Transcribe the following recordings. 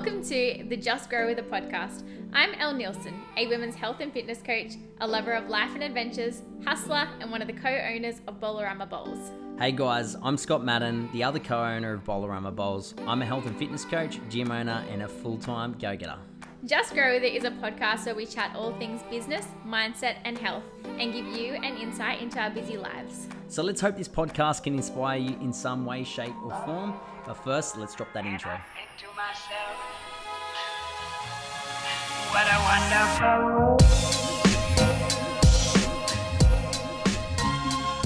Welcome to the Just Grow With a podcast. I'm Elle Nielsen, a women's health and fitness coach, a lover of life and adventures, hustler, and one of the co owners of Bolarama Bowls. Hey guys, I'm Scott Madden, the other co owner of Bolarama Bowls. I'm a health and fitness coach, gym owner, and a full time go getter. Just Grow With It is a podcast where we chat all things business, mindset, and health and give you an insight into our busy lives. So let's hope this podcast can inspire you in some way, shape, or form. But first, let's drop that intro. What a wonderful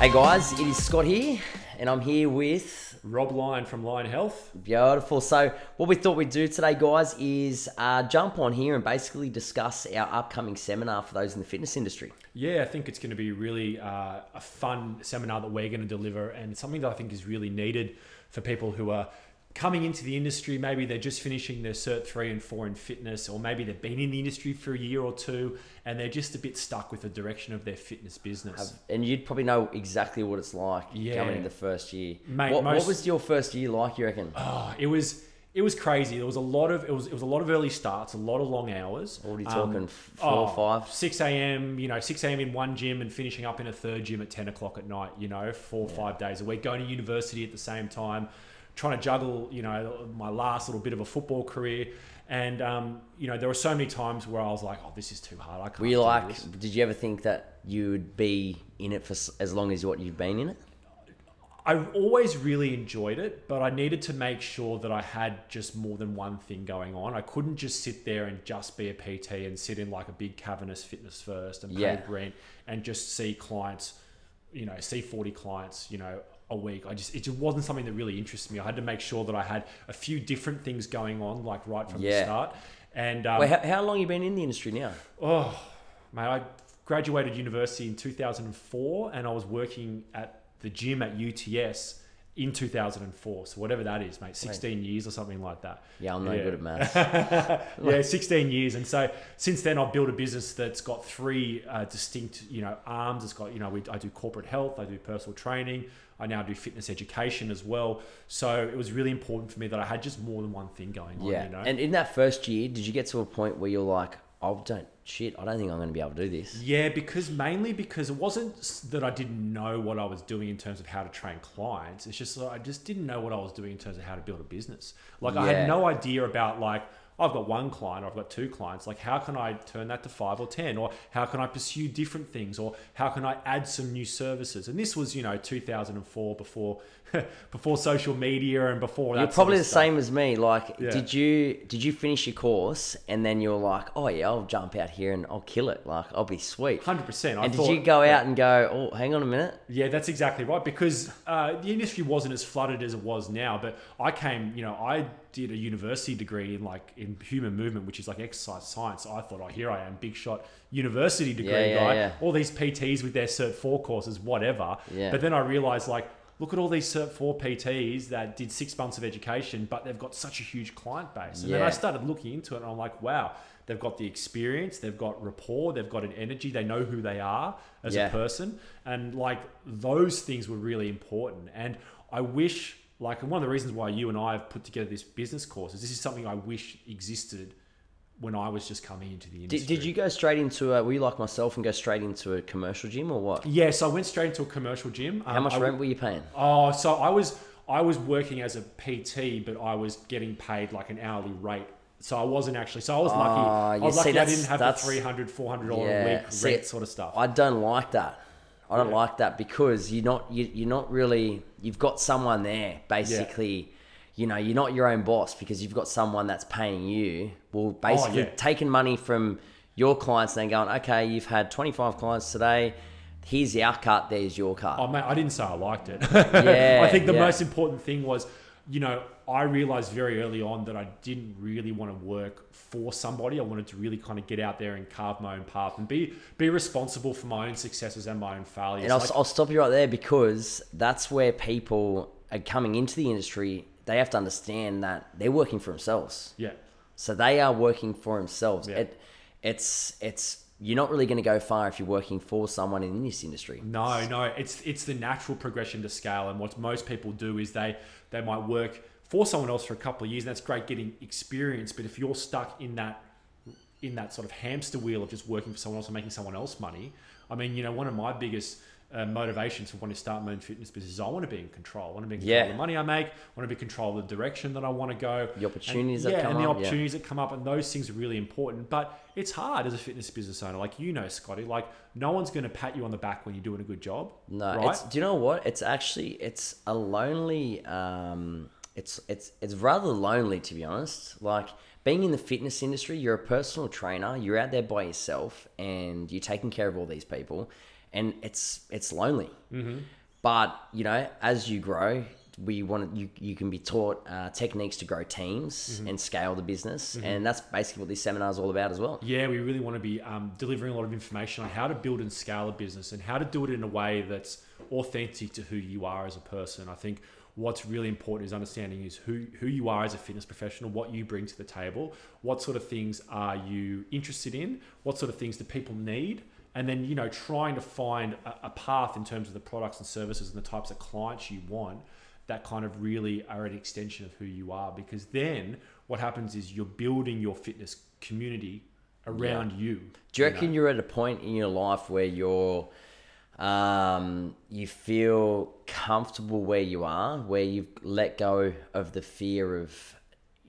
Hey guys, it is Scott here, and I'm here with Rob Lyon from Lion Health. Beautiful. So, what we thought we'd do today, guys, is uh, jump on here and basically discuss our upcoming seminar for those in the fitness industry. Yeah, I think it's going to be really uh, a fun seminar that we're going to deliver and something that I think is really needed for people who are coming into the industry. Maybe they're just finishing their Cert 3 and 4 in fitness, or maybe they've been in the industry for a year or two and they're just a bit stuck with the direction of their fitness business. And you'd probably know exactly what it's like Yeah. coming in the first year. Mate, what, what was your first year like, you reckon? Oh, it was it was crazy. There was a lot of it was it was a lot of early starts, a lot of long hours. Already you Um, talking, four or five? Six a.m. You know, six a.m. in one gym and finishing up in a third gym at ten o'clock at night. You know, four or five days a week. Going to university at the same time, trying to juggle. You know, my last little bit of a football career. And um, you know, there were so many times where I was like, "Oh, this is too hard. I can't." Were you do like, this." did you ever think that you would be in it for as long as what you've been in it? I always really enjoyed it, but I needed to make sure that I had just more than one thing going on. I couldn't just sit there and just be a PT and sit in like a big cavernous fitness first and pay Yeah. rent and just see clients, you know, see 40 clients, you know, a week. I just, it just wasn't something that really interested me. I had to make sure that I had a few different things going on, like right from Yeah. the start. And, um, Wait, how, how long you been in the industry now? Oh, mate, I graduated university in 2004 and I was working at the gym at UTS in 2004. So whatever that is, mate, 16 years or something like that. Yeah, I'm no Yeah. good at maths. yeah, 16 years. And so since then, I've built a business that's got three uh, distinct, you know, arms. It's got, you know, we, I do corporate health, I do personal training, I now do fitness education as well. So it was really important for me that I had just more than one thing going on, yeah. you know? And in that first year, did you get to a point where you're like, I don't, shit, I don't think I'm going to be able to do this? Yeah, because mainly because it wasn't that I didn't know what I was doing in terms of how to train clients. It's just that I just didn't know what I was doing in terms of how to build a business. Like I had no idea about like I've got one client or I've got two clients. Like how can I turn that to five or ten, or how can I pursue different things, or how can I add some new services? And this was you know 2004 before before social media and before that You're probably the same as me. Like, Yeah. did you did you finish your course and then you're like, oh yeah, I'll jump out here and I'll kill it. Like, I'll be sweet. Hundred percent. And did you go out and go, oh, hang on a minute? Yeah, that's exactly right. Because uh, the industry wasn't as flooded as it was now. But I came, you know, I did a university degree in like in human movement, which is like exercise science. I thought, oh, here I am, big shot university degree Yeah, yeah, guy. yeah. All these PTs with their Cert Four courses, whatever. But then I realized, like, look at all these Cert Four PTs that did six months of education, but they've got such a huge client base. And then I started looking into it, and I'm like, wow. They've got the experience, they've got rapport, they've got an energy, they know who they are as a person and like those things were really important and i wish like and one of the reasons why you and i have put together this business course is this is something i wish existed when i was just coming into the industry Did, did you go straight into a, were you like myself and go straight into a commercial gym or what? yeah so i went straight into a commercial gym How Um, much I- rent were you paying? oh so i was i was working as a pt but i was getting paid like an hourly rate so I wasn't actually. So I was lucky. Ah, I was see, lucky. I didn't have the that's- 300 400 dollar Yeah, a week see, rent sort of stuff. I don't like that. I don't Yeah. like that because you're not you, you're not really you've got someone there basically. You know, you're not your own boss because you've got someone that's paying you. Well, basically Oh, yeah. taking money from your clients and then going, okay, you've had 25 clients today. Here's our cut. There's your cut. Oh mate, I didn't say I liked it. Yeah, I think the yeah. most important thing was, you know, I realized very early on that I didn't really want to work for somebody. I wanted to really kind of get out there and carve my own path and be be responsible for my own successes and my own failures. And I'll, Like- I'll stop you right there because that's where people are coming into the industry. They have to understand that they're working for themselves. yeah, So they are working for themselves. Yeah. It, it's it's you're not really going to go far if you're working for someone in this industry. No, no, it's it's the natural progression to scale, and what most people do is they they might work for someone else for a couple of years. And that's great getting experience. But if you're stuck in that in that sort of hamster wheel of just working for someone else and making someone else money, I mean, you know, one of my biggest uh, motivations for wanting to start my own fitness business is I want to be in control. I want to be in control Yeah. of the money I make. I want to be in control of the direction that I want to go. The opportunities that and, yeah, come and the up, yeah. opportunities that come up, and those things are really important. But it's hard as a fitness business owner, like you know, Scotty. Like no one's going to pat you on the back when you're doing a good job. No, right? it's do you know what? It's actually it's a lonely um it's it's it's rather lonely to be honest. Like being in the fitness industry, you're a personal trainer, you're out there by yourself and you're taking care of all these people and it's it's lonely. Mm-hmm. But, you know, as you grow, we want you you can be taught uh, techniques to grow teams and scale the business and that's basically what this seminar is all about as well. Yeah, we really want to be um, delivering a lot of information on how to build and scale a business and how to do it in a way that's authentic to who you are as a person. I think what's really important is understanding is who, who you are as a fitness professional, what you bring to the table, what sort of things are you interested in, what sort of things do people need, and then you know trying to find a, a path in terms of the products and services and the types of clients you want that kind of really are an extension of who you are because then what happens is you're building your fitness community around you. Do you know? reckon you're at a point in your life where you're, um, you feel comfortable where you are, where you've let go of the fear of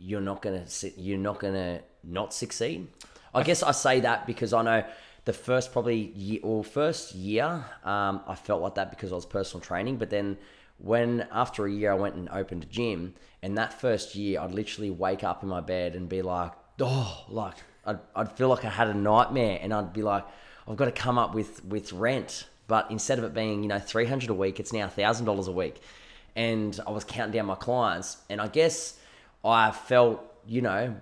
you're not gonna, you're not gonna not succeed? I guess I say that because I know the first probably year or first year, um, I felt like that because I was personal training, but then when after a year I went and opened a gym, and that first year I'd literally wake up in my bed and be like, oh, like I'd, I'd feel like I had a nightmare, and I'd be like, I've got to come up with with rent, but instead of it being you know three hundred a week, it's now thousand dollars a week, and I was counting down my clients, and I guess I felt you know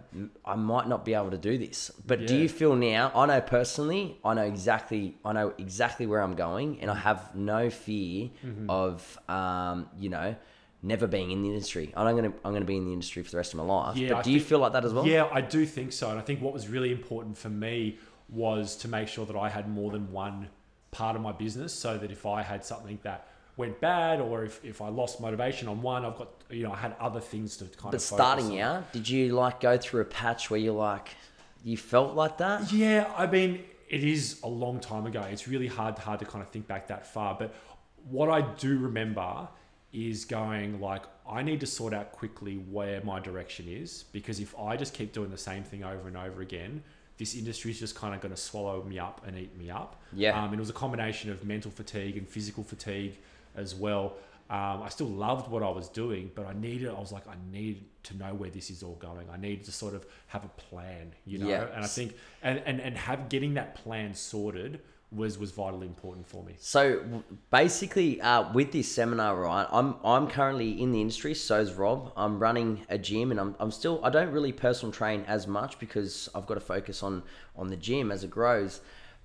I might not be able to do this, but do you feel now? I know personally, I know exactly, I know exactly where I'm going, and I have no fear Mm-hmm. of um, you know. Never being in the industry, I'm gonna I'm gonna be in the industry for the rest of my life. Yeah, but do you feel like that as well? Yeah, I do think so. And I think what was really important for me was to make sure that I had more than one part of my business so that if I had something that went bad or if, if I lost motivation on one, I've got, you know, I had other things to kind But of focus starting on. out, did you like go through a patch where you're like, you felt like that? Yeah, I mean, it is a long time ago. It's really hard hard to kind of think back that far. But what I do remember is going like, I need to sort out quickly where my direction is because if I just keep doing the same thing over and over again, this industry is just kind of going to swallow me up and eat me up. Yeah. Um, and it was a combination of mental fatigue and physical fatigue as well. Um, I still loved what I was doing, but I needed, I was like, I need to know where this is all going. I need to sort of have a plan, you know? Yeah. And I think, and, and, and have getting that plan sorted was, was vitally important for me. So basically, uh, with this seminar, right, I'm I'm currently in the industry. So is Rob. I'm running a gym, and I'm, I'm still I don't really personal train as much because I've got to focus on on the gym as it grows.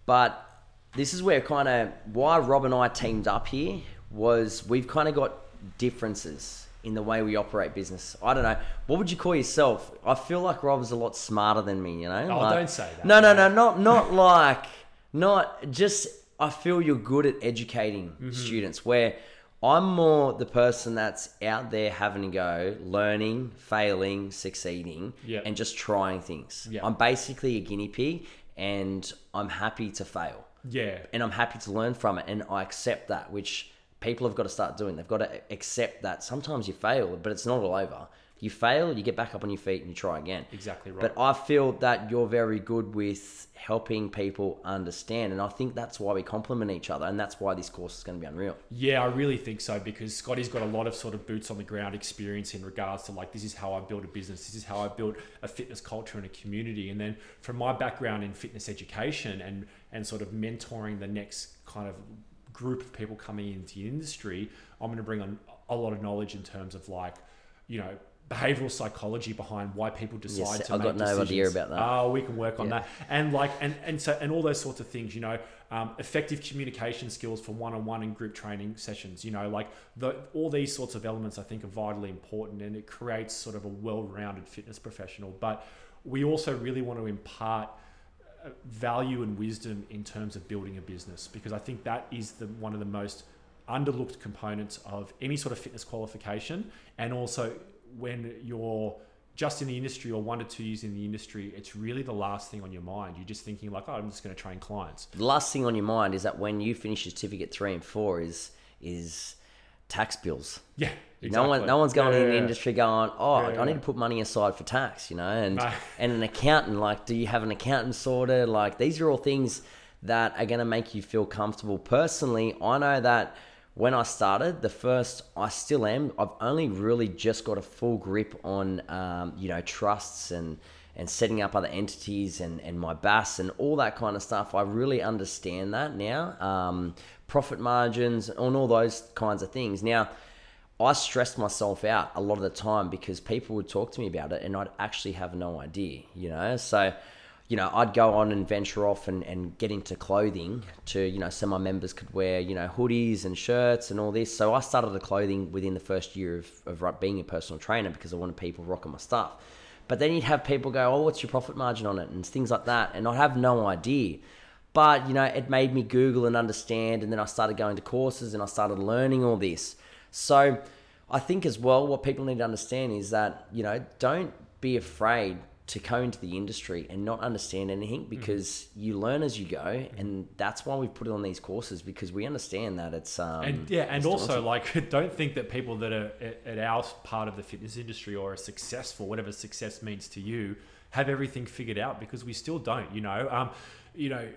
But this is where kind of why Rob and I teamed up here was we've kind of got differences in the way we operate business. I don't know. What would you call yourself? I feel like Rob's a lot smarter than me. You know? Oh, Like- don't say that, No, no, no, not not like not just. I feel you're good at educating Mm-hmm. students. Where I'm more the person that's out there having to go, learning, failing, succeeding, Yeah. and just trying things. Yeah. I'm basically a guinea pig, and I'm happy to fail Yeah. and I'm happy to learn from it, and I accept that, which people have got to start doing. They've got to accept that sometimes you fail, but it's not all over. You fail, you get back up on your feet, and you try again. Exactly right. But I feel that you're very good with helping people understand, and I think that's why we complement each other, and that's why this course is going to be unreal. Yeah, I really think so because Scotty's got a lot of sort of boots on the ground experience in regards to like this is how I build a business, this is how I build a fitness culture and a community. And then from my background in fitness education and and sort of mentoring the next kind of group of people coming into the industry, I'm going to bring on a lot of knowledge in terms of like, you know, behavioral psychology behind why people decide Yes, to I've make got no decisions. idea about that. Oh, we can work on Yeah. that and like and and so and all those sorts of things you know um, effective communication skills for one-on-one and group training sessions you know like the, all these sorts of elements i think are vitally important and it creates sort of a well-rounded fitness professional but we also really want to impart value and wisdom in terms of building a business because i think that is the one of the most underlooked components of any sort of fitness qualification and also when you're just in the industry or one to two years in the industry, it's really the last thing on your mind. You're just thinking like, oh, I'm just going to train clients. The last thing on your mind is that when you finish certificate three and four is is tax bills. Yeah, No one, no one's going Yeah, in the yeah. industry going, oh, Yeah, I need to put money aside for tax, you know, and No. and an accountant, like, do you have an accountant sorted? Like, these are all things that are going to make you feel comfortable. Personally, I know that when I started, the first, I still am. I've only really just got a full grip on, um, you know, trusts and and setting up other entities and, and my BAS and all that kind of stuff. I really understand that now. Um, profit margins and all those kinds of things. Now, I stressed myself out a lot of the time because people would talk to me about it and I'd actually have no idea, you know? So, you know, I'd go on and venture off and, and get into clothing to, you know, so my members could wear, you know, hoodies and shirts and all this. So I started the clothing within the first year of, of being a personal trainer because I wanted people rocking my stuff. But then you'd have people go, oh, what's your profit margin on it? And things like that. And I'd have no idea. But, you know, it made me Google and understand. And then I started going to courses and I started learning all this. So I think as well, what people need to understand is that, you know, don't be afraid to go into the industry and not understand anything because you learn as you go. And that's why we've put it on these courses because we understand that it's. Um, and yeah, and also daunting. like don't think that people that are at, at our part of the fitness industry or are successful, whatever success means to you, have everything figured out because we still don't. You know, um, you know,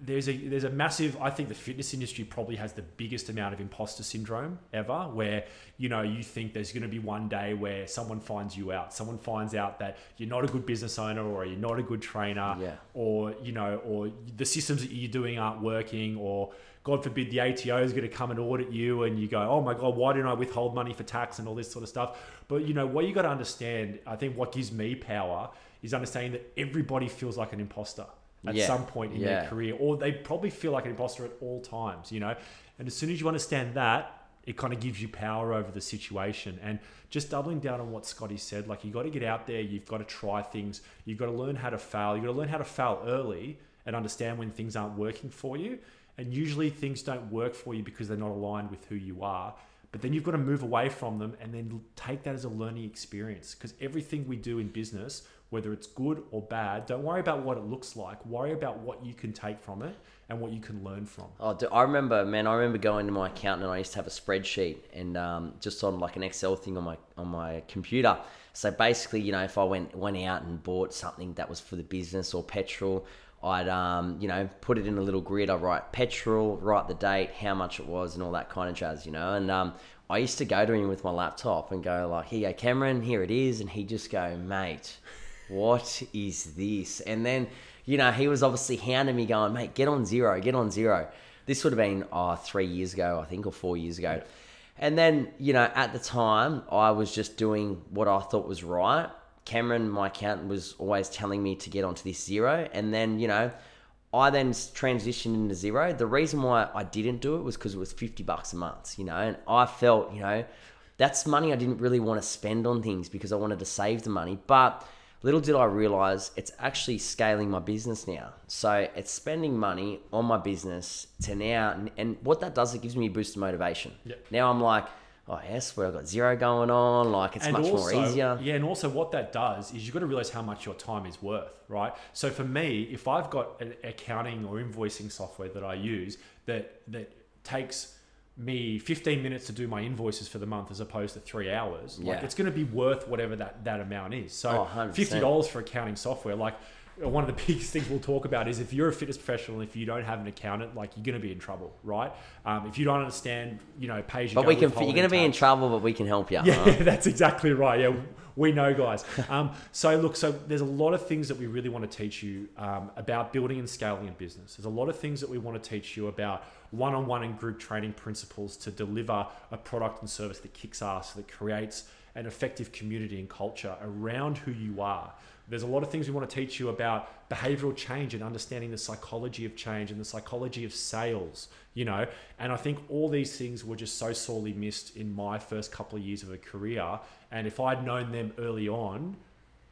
there's a there's a massive. I think the fitness industry probably has the biggest amount of imposter syndrome ever, where you know you think there's going to be one day where someone finds you out, someone finds out that you're not a good business owner or you're not a good trainer, Yeah. or you know, or the systems that you're doing aren't working, or God forbid the ATO is going to come and audit you, and you go, oh my God, why didn't I withhold money for tax and all this sort of stuff? But you know, what you got to understand, I think what gives me power is understanding that everybody feels like an imposter at Yeah, some point in yeah. their career, or they probably feel like an imposter at all times, you know. And as soon as you understand that, it kind of gives you power over the situation. And just doubling down on what Scotty said, like you got to get out there, you've got to try things, you've got to learn how to fail, you've got to learn how to fail early and understand when things aren't working for you. And usually things don't work for you because they're not aligned with who you are. But then you've got to move away from them and then take that as a learning experience. Because everything we do in business, whether it's good or bad, don't worry about what it looks like. Worry about what you can take from it and what you can learn from. Oh, I remember, man. I remember going to my accountant, and I used to have a spreadsheet, and um, just on like an Excel thing on my on my computer. So basically, you know, if I went went out and bought something that was for the business or petrol, I'd um, you know put it in a little grid. I write petrol, write the date, how much it was, and all that kind of jazz, you know. And um, I used to go to him with my laptop and go like, "Here you go, Cameron. Here it is," and he'd just go, "Mate." what is this? And then, you know, he was obviously hounding me, going, mate, get on Xero, get on Xero. This would have been oh, three years ago, I think, or four years ago. And then, you know, at the time, I was just doing what I thought was right. Cameron, my accountant, was always telling me to get onto this Xero. And then, you know, I then transitioned into Xero. The reason why I didn't do it was because it was 50 bucks a month, you know, and I felt, you know, that's money I didn't really want to spend on things because I wanted to save the money. But little did I realize it's actually scaling my business now. So it's spending money on my business to now, and, and what that does, it gives me a boost of motivation. Yep. Now I'm like, oh, yes, where I've got Xero going on. Like it's much more easier. Yeah, and also what that does is you've got to realize how much your time is worth, right? So for me, if I've got an accounting or invoicing software that I use that that takes me 15 minutes to do my invoices for the month as opposed to three hours, like Yeah. it's going to be worth whatever that, that amount is. So oh, $50 for accounting software, like one of the biggest things we'll talk about is if you're a fitness professional, and if you don't have an accountant, like you're going to be in trouble, right? Um, if you don't understand, you know, pay as you But go we can. You're going to be in trouble, but we can help you. yeah, that's exactly right. Yeah, we know, guys. Um, so look, so there's a lot of things that we really want to teach you um, about building and scaling a business. There's a lot of things that we want to teach you about one-on-one and group training principles to deliver a product and service that kicks ass, that creates an effective community and culture around who you are. There's a lot of things we want to teach you about behavioral change and understanding the psychology of change and the psychology of sales, you know. And I think all these things were just so sorely missed in my first couple of years of a career. And if I'd known them early on,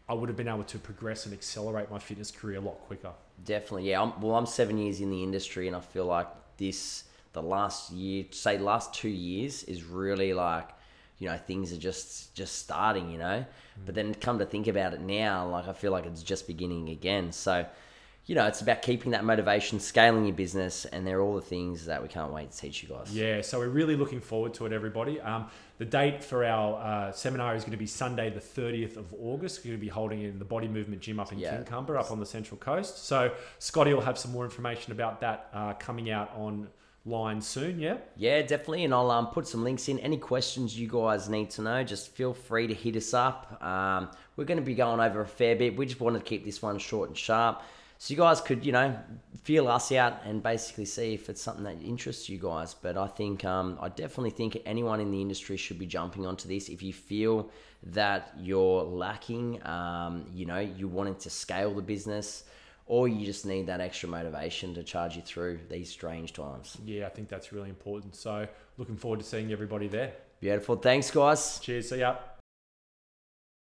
I would have been able to progress and accelerate my fitness career a lot quicker. Definitely, yeah. I'm, well, I'm seven years in the industry, and I feel like this, the last year, say last two years, is really like you know things are just just starting you know but then come to think about it now like i feel like it's just beginning again so you know it's about keeping that motivation scaling your business and they're all the things that we can't wait to teach you guys Yeah, so we're really looking forward to it, everybody. Um, the date for our uh, seminar is going to be Sunday, the 30th of August. We're going to be holding it in the Body Movement Gym up in Yeah. Kincumber, up on the Central Coast. So Scotty will have some more information about that uh, coming out online soon, yeah? Yeah, definitely. And I'll um, put some links in. Any questions you guys need to know, just feel free to hit us up. Um, we're going to be going over a fair bit. We just wanted to keep this one short and sharp. So you guys could, you know, feel us out and basically see if it's something that interests you guys. But I think, um, I definitely think anyone in the industry should be jumping onto this. If you feel that you're lacking, um, you know, you wanting to scale the business, or you just need that extra motivation to charge you through these strange times. Yeah, I think that's really important. So looking forward to seeing everybody there. Beautiful. Thanks, guys. Cheers. See ya.